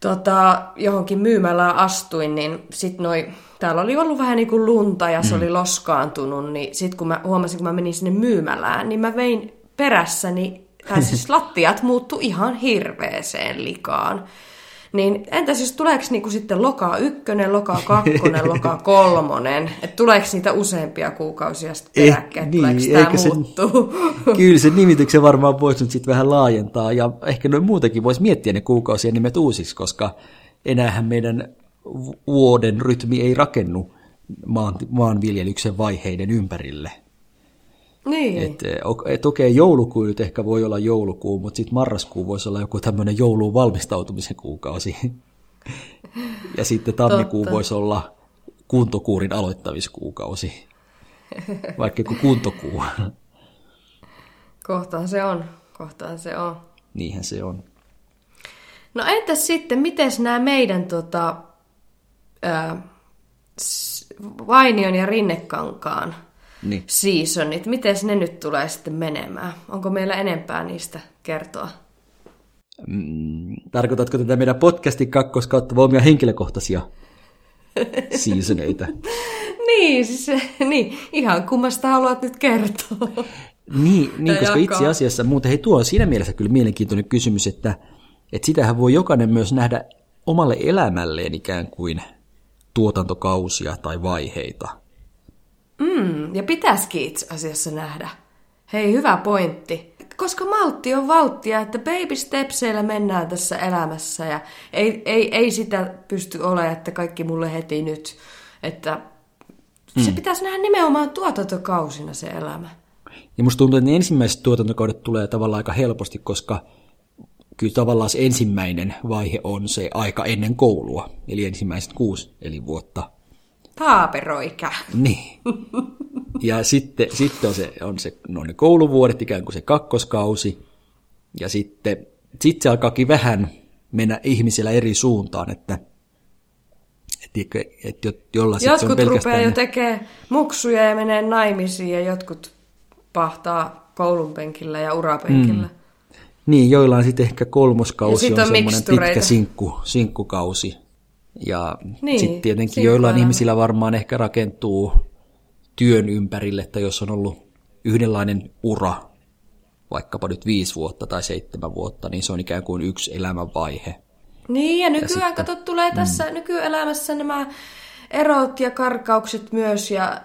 Speaker 2: tota, johonkin myymälään astuin, niin sit noi, täällä oli ollut vähän niin kuin lunta ja se oli loskaantunut, niin sit kun mä huomasin, kun mä menin sinne myymälään, niin mä vein perässäni, tai siis [LAUGHS] lattiat muuttu ihan hirveeseen likaan. Niin entäs jos tuleeko niinku sitten lokaa ykkönen, lokaa kakkonen, [LAUGHS] lokaa kolmonen? Että tuleeko niitä useampia kuukausia sitten
Speaker 1: Eh,
Speaker 2: peräkkäin?
Speaker 1: niin,
Speaker 2: Tuleeko tämä
Speaker 1: eikö se-
Speaker 2: muuttuu? [LAUGHS]
Speaker 1: Kyllä se nimityksen varmaan voisi nyt sitten vähän laajentaa ja ehkä noin muutenkin voisi miettiä ne kuukausien nimet uusiksi, koska enäähän meidän vu- vuoden rytmi ei rakennu maan, maanviljelyksen vaiheiden ympärille.
Speaker 2: Niin.
Speaker 1: Et, eh, et okei, joulukuu nyt ehkä voi olla joulukuu, mutta sitten marraskuu voisi olla joku tämmöinen jouluun valmistautumisen kuukausi. [LAUGHS] ja sitten tammikuu
Speaker 2: Totta.
Speaker 1: voisi olla kuntokuurin aloittamiskuukausi. Vaikka joku kuntokuu. [LAUGHS]
Speaker 2: Kohtaan se on. Kohtaan se on.
Speaker 1: Niinhän se on.
Speaker 2: No entäs sitten, miten nämä meidän tota, ää, Vainion ja Rinnekankaan
Speaker 1: Niin.
Speaker 2: seasonit, miten ne nyt tulee sitten menemään? Onko meillä enempää niistä kertoa?
Speaker 1: Mm, tarkoitatko tätä meidän podcastin kakkoskautta vai omia henkilökohtaisia [LAUGHS] seasoneita?
Speaker 2: Niin, siis niin, ihan kummasta haluat nyt kertoa.
Speaker 1: Niin, niin koska
Speaker 2: jakaa.
Speaker 1: itse asiassa muuten, hei tuo on siinä mielessä kyllä mielenkiintoinen kysymys, että, että sitähän voi jokainen myös nähdä omalle elämälleen ikään kuin tuotantokausia tai vaiheita.
Speaker 2: Mm, ja pitäisikin itse asiassa nähdä. Hei, hyvä pointti. Koska maltti on valttia, että baby stepseillä mennään tässä elämässä ja ei, ei, ei sitä pysty olemaan, että kaikki mulle heti nyt. Että se pitäisi nähdä nimenomaan tuotantokausina se elämä.
Speaker 1: Ja musta tuntuu, että ne ensimmäiset tuotantokaudet tulee tavallaan aika helposti, koska kyllä tavallaan se ensimmäinen vaihe on se aika ennen koulua, eli ensimmäiset kuusi elinvuotta.
Speaker 2: Taaperoikä.
Speaker 1: Niin. Ja sitten, sitten on, se, on se, no ne kouluvuodet, ikään kuin se kakkoskausi. Ja sitten sit se alkaakin vähän mennä ihmisillä eri suuntaan, että, että, että jo- jolla sitten se on
Speaker 2: Jotkut rupeaa
Speaker 1: pelkästään...
Speaker 2: jo tekemään muksuja ja menee naimisiin ja jotkut pahtaa koulun penkillä ja urapenkillä. Mm.
Speaker 1: Niin, joilla on sitten ehkä
Speaker 2: Ja
Speaker 1: kolmoskausi
Speaker 2: sit
Speaker 1: on,
Speaker 2: on
Speaker 1: semmoinen pitkä sinkku, sinkkukausi. Ja
Speaker 2: Niin,
Speaker 1: sitten tietenkin joillain ihmisillä varmaan ehkä rakentuu työn ympärille, että jos on ollut yhdenlainen ura, vaikkapa nyt viisi vuotta tai seitsemän vuotta, niin se on ikään kuin yksi elämänvaihe.
Speaker 2: Niin, ja nykyään,
Speaker 1: sitten-
Speaker 2: kato, tulee tässä mm. nykyelämässä nämä erot ja karkaukset myös, ja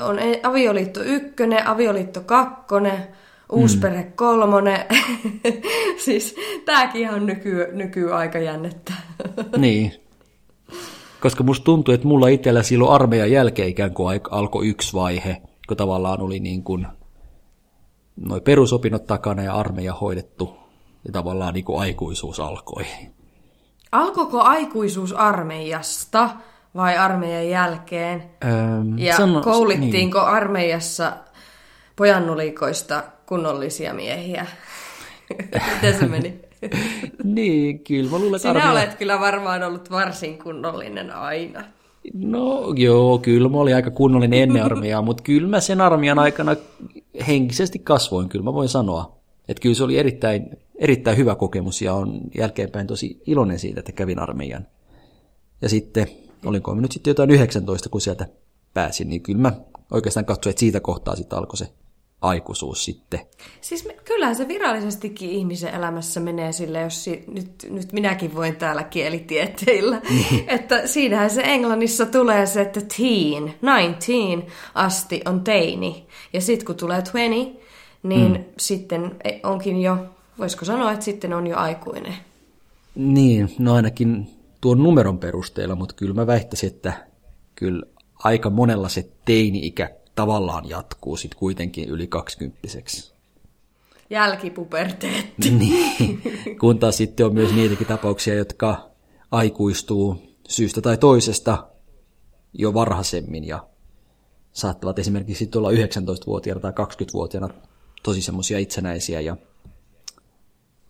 Speaker 2: on e- avioliitto ykkönen, avioliitto kakkonen, uusperhe kolmonen. [LAUGHS] siis tääkin on nyky, nykyaikajännettä.
Speaker 1: Niin. Koska musta tuntuu, että mulla itsellä silloin armeijan jälkeen ikään kuin alkoi yksi vaihe, kun tavallaan oli niin kuin noi perusopinnot takana ja armeija hoidettu, ja tavallaan niin kuin aikuisuus alkoi.
Speaker 2: Alkoiko aikuisuus armeijasta vai armeijan jälkeen?
Speaker 1: Öm,
Speaker 2: Ja
Speaker 1: sano-
Speaker 2: koulittiinko armeijassa pojannulikoista kunnollisia miehiä? [LAUGHS] Miten se meni? [LAUGHS]
Speaker 1: niin, kyllä mä luulen,
Speaker 2: Sinä
Speaker 1: armeija-
Speaker 2: olet kyllä varmaan ollut varsin kunnollinen aina.
Speaker 1: No joo, kyllä mä olin aika kunnollinen ennen armeijaa, mutta kyllä mä sen armeijan aikana henkisesti kasvoin, kyllä mä voin sanoa. Että kyllä se oli erittäin, erittäin hyvä kokemus ja on jälkeenpäin tosi iloinen siitä, että kävin armeijan. Ja sitten, olinko mä nyt sitten jotain 19, kun sieltä pääsin, niin kyllä mä oikeastaan katsoin, että siitä kohtaa sitten alkoi se aikuisuus sitten.
Speaker 2: Siis me, kyllähän se virallisestikin ihmisen elämässä menee sille, jos si, nyt, nyt minäkin voin täällä kielitieteillä, [LAUGHS] että siinähän se englannissa tulee se, että teen, 19 asti on teini. Ja sitten kun tulee 20, niin mm. sitten onkin jo, voisiko sanoa, että sitten on jo aikuinen.
Speaker 1: Niin, no ainakin tuon numeron perusteella, mutta kyllä mä väittäisin, että kyllä aika monella se teini-ikä tavallaan jatkuu sitten kuitenkin yli kaksikymppiseksi.
Speaker 2: Jälkipuberteetti. [LAUGHS]
Speaker 1: niin, kun taas sitten on myös niitäkin tapauksia, jotka aikuistuu syystä tai toisesta jo varhaisemmin ja saattavat esimerkiksi sit olla 19-vuotiaana tai 20-vuotiaana tosi semmoisia itsenäisiä ja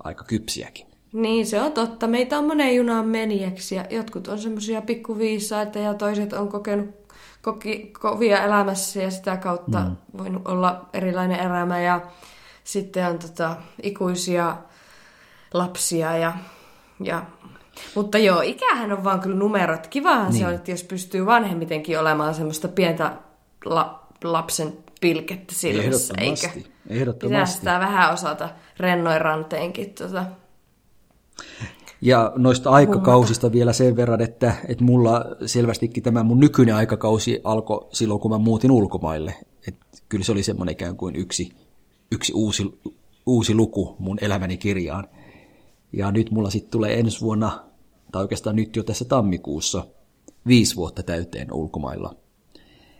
Speaker 1: aika kypsiäkin.
Speaker 2: Niin, se on totta. Meitä on monen junaan menijäksi ja jotkut on semmoisia pikkuviisaita ja toiset on kokenut koki, kovia elämässä ja sitä kautta mm. voinut olla erilainen elämä ja sitten on tota, ikuisia lapsia ja, ja mutta joo, ikähän on vaan kyllä numerot. Kivahan niin. se on, että jos pystyy vanhemmitenkin olemaan semmoista pientä la, lapsen pilkettä silmissä, eikö?
Speaker 1: Ehdottomasti.
Speaker 2: Pitää sitä vähän osata rennoin ranteenkin. Tota.
Speaker 1: Ja noista aikakausista vielä sen verran, että, että mulla selvästikin tämä mun nykyinen aikakausi alkoi silloin, kun mä muutin ulkomaille. Et kyllä se oli semmoinen ikään kuin yksi, yksi uusi, uusi luku mun elämäni kirjaan. Ja nyt mulla sitten tulee ensi vuonna, tai oikeastaan nyt jo tässä tammikuussa, viisi vuotta täyteen ulkomailla.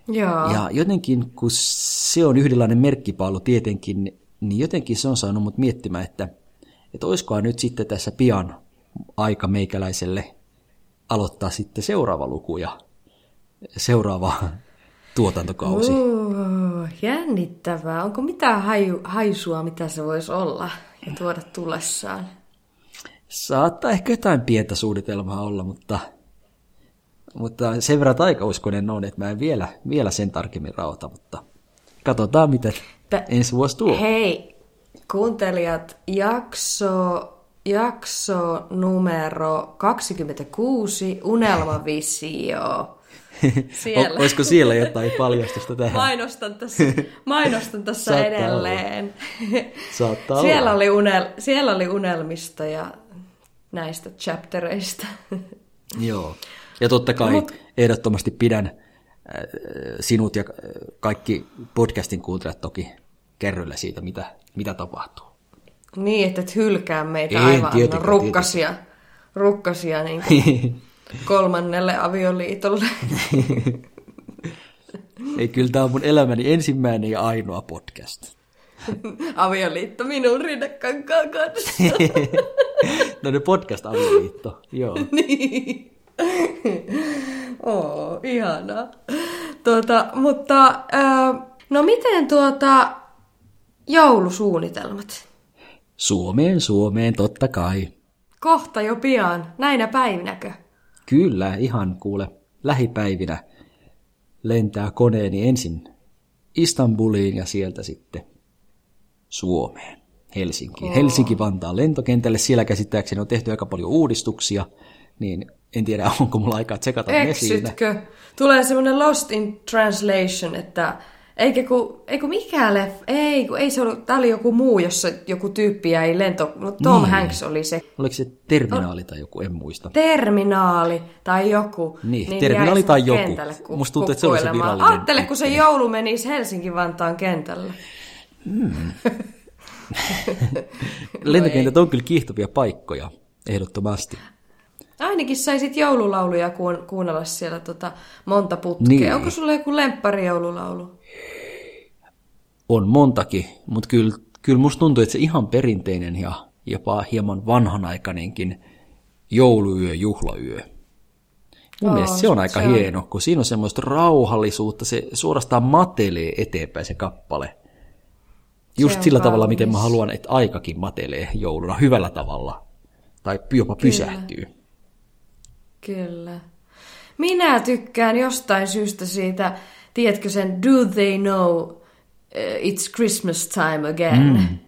Speaker 2: Joo.
Speaker 1: Ja jotenkin, kun se on yhdenlainen merkkipaalu tietenkin, niin jotenkin se on saanut mut miettimään, että, että olisikohan nyt sitten tässä pian aika meikäläiselle aloittaa sitten seuraava luku ja seuraava tuotantokausi.
Speaker 2: Uh, jännittävää. Onko mitään haju, haisua, mitä se voisi olla ja tuoda tullessaan?
Speaker 1: Saattaa ehkä jotain pientä suunnitelmaa olla, mutta, mutta sen verran taikauskoinen on, että mä en vielä, vielä sen tarkemmin rauta, mutta katsotaan, mitä Tä, ensi vuosi tuo.
Speaker 2: Hei, kuuntelijat, jakso jakso numero 26, Unelmavisio. [LAUGHS]
Speaker 1: Siellä. Olisiko siellä jotain paljastusta tähän?
Speaker 2: Mainostan tässä, [LAUGHS] mainostan tässä edelleen.
Speaker 1: Saattaa [LAUGHS]
Speaker 2: siellä,
Speaker 1: olla.
Speaker 2: oli unel, siellä oli unelmista ja näistä chaptereista.
Speaker 1: Joo. Ja totta kai Mut... ehdottomasti pidän sinut ja kaikki podcastin kuuntelijat toki kerryllä siitä, mitä, mitä tapahtuu.
Speaker 2: Niin, että et hylkää meitä Ei, aivan tietenkin, rukkasia, tietenkin. rukkasia niin kuin [LAUGHS] kolmannelle avioliitolle.
Speaker 1: Ei, kyllä tämä on mun elämäni ensimmäinen ja ainoa podcast. [LAUGHS]
Speaker 2: Avioliitto minun rinnekankaan kanssa. [LAUGHS]
Speaker 1: no ne podcast-avioliitto, joo.
Speaker 2: niin. Oo, ihanaa. Tuota, mutta, äh, no miten tuota joulusuunnitelmat?
Speaker 1: Suomeen, Suomeen, totta kai.
Speaker 2: Kohta jo pian, näinä päivinäkö?
Speaker 1: Kyllä, ihan kuule, lähipäivinä lentää koneeni ensin Istanbuliin ja sieltä sitten Suomeen, Helsinkiin. Oh. Helsinki-Vantaan lentokentälle, siellä käsittääkseni on tehty aika paljon uudistuksia, niin en tiedä, [LAUGHS] onko mulla aikaa tsekata ne siinä.
Speaker 2: Tulee semmoinen lost in translation, että eikä ku, ei ku mikään leffa, ei, ku, ei se ollut, tää oli joku muu, jossa joku tyyppi jäi lento, no Tom niin. Hanks oli se.
Speaker 1: Oliko se Terminaali tai joku, en muista.
Speaker 2: Terminaali tai joku.
Speaker 1: Niin, niin Terminaali tai joku. Kentälle, ku, Musta tuntuu, että se oli se virallinen.
Speaker 2: Aattele, kun se joulu menisi Helsinki-Vantaan kentälle.
Speaker 1: Hmm. [LAUGHS] Lentokentät on kyllä kiihtovia paikkoja, ehdottomasti.
Speaker 2: Ainakin saisit joululauluja kuun, kuunnella siellä tota monta putkea. Niin. Onko sulla joku lemppari joululaulu?
Speaker 1: On montakin, mutta kyllä, kyllä musta tuntuu, että se ihan perinteinen ja jopa hieman vanhanaikainenkin jouluyö, juhlayö. Mun oh, mielestä se on aika se on. hieno, kun siinä on semmoista rauhallisuutta, se suorastaan matelee eteenpäin se kappale. Just
Speaker 2: on
Speaker 1: sillä tavalla, miten mä haluan, että aikakin matelee jouluna hyvällä tavalla. Tai jopa pysähtyy.
Speaker 2: Kyllä. Minä tykkään jostain syystä siitä, tiedätkö sen Do They Know It's Christmas Time Again? Mm.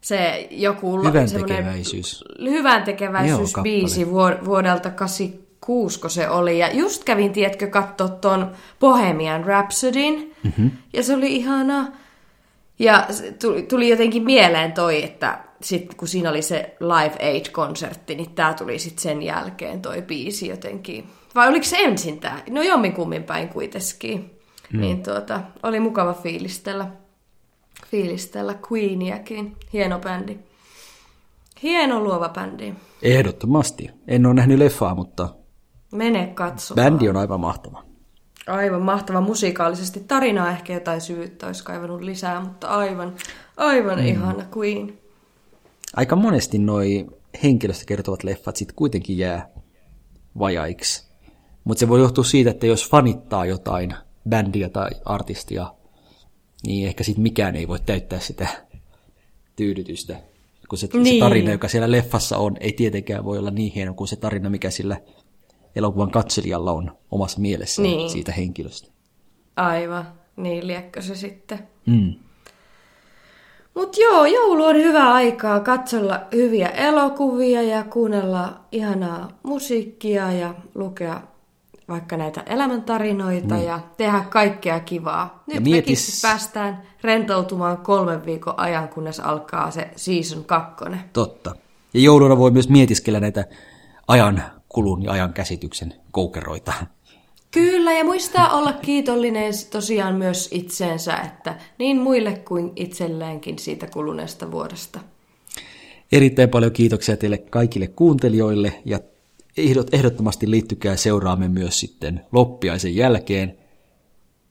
Speaker 2: Se joku
Speaker 1: Hyvän tekeväisyys.
Speaker 2: hyvän
Speaker 1: Joo,
Speaker 2: tekeväisyysbiisi vuod- vuodelta 86, kun se oli. Ja just kävin, tiedätkö, katsoa ton Bohemian Rhapsodyn. Mm-hmm. Ja se oli ihana. Ja tuli, tuli jotenkin mieleen toi, että sit, kun siinä oli se Live Aid-konsertti, niin tää tuli sitten sen jälkeen toi biisi jotenkin. Vai oliko se ensin tää? No jomminkummin päin kuitenkin. Mm. Niin tuota, oli mukava fiilistellä, fiilistellä Queeniäkin. Hieno bändi. Hieno luova bändi.
Speaker 1: Ehdottomasti. En ole nähnyt leffaa, mutta
Speaker 2: Mene katsomaan.
Speaker 1: bändi on aivan mahtava.
Speaker 2: Aivan mahtava musikaalisesti. Tarinaa ehkä jotain syvyyttä olisi kaivannut lisää, mutta aivan, aivan mm. ihana Queen.
Speaker 1: Aika monesti noi henkilöstä kertovat leffat sitten kuitenkin jää vajaiksi. Mutta se voi johtua siitä, että jos fanittaa jotain bändiä tai artistia, niin ehkä sitten mikään ei voi täyttää sitä tyydytystä. Kun se, niin. se tarina, joka siellä leffassa on, ei tietenkään voi olla niin hieno kuin se tarina, mikä sillä elokuvan katselijalla on omassa mielessään
Speaker 2: Niin.
Speaker 1: siitä henkilöstä.
Speaker 2: Aivan, niin liekkö se sitten.
Speaker 1: Mm.
Speaker 2: Mutta joo, joulu on hyvä aikaa katsella hyviä elokuvia ja kuunnella ihanaa musiikkia ja lukea vaikka näitä elämäntarinoita mm. ja tehdä kaikkea kivaa. Nyt
Speaker 1: Ja
Speaker 2: mekin
Speaker 1: mietis-
Speaker 2: siis päästään rentoutumaan kolmen viikon ajan, kunnes alkaa se season kakkonen.
Speaker 1: Totta. Ja jouluna voi myös mietiskellä näitä ajan kulun ja ajan käsityksen koukeroita.
Speaker 2: Kyllä, ja muistaa olla kiitollinen tosiaan myös itseensä, että niin muille kuin itselleenkin siitä kuluneesta vuodesta.
Speaker 1: Erittäin paljon kiitoksia teille kaikille kuuntelijoille ja ehdottomasti liittykää seuraamme myös sitten loppiaisen jälkeen.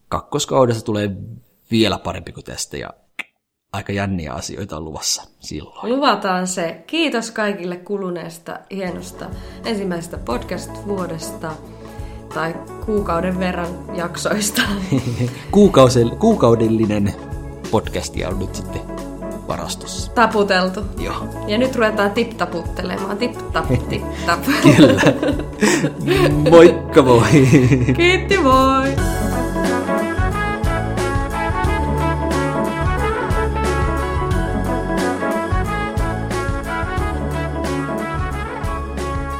Speaker 1: Kakkoskaudessa tulee vielä parempi kuin tästä ja aika jänniä asioita on luvassa silloin.
Speaker 2: Luvataan se. Kiitos kaikille kuluneesta hienosta ensimmäisestä podcast-vuodesta tai kuukauden verran jaksoista. [LAUGHS]
Speaker 1: Kuukausel, kuukaudellinen podcastia on nyt sitten varastossa.
Speaker 2: Taputeltu.
Speaker 1: Joo.
Speaker 2: Ja nyt ruvetaan tip-taputtelemaan. Tip-tap, [LAUGHS] tip-tap.
Speaker 1: Kyllä. [LAUGHS] Moikka moi!
Speaker 2: Kiitti, moi!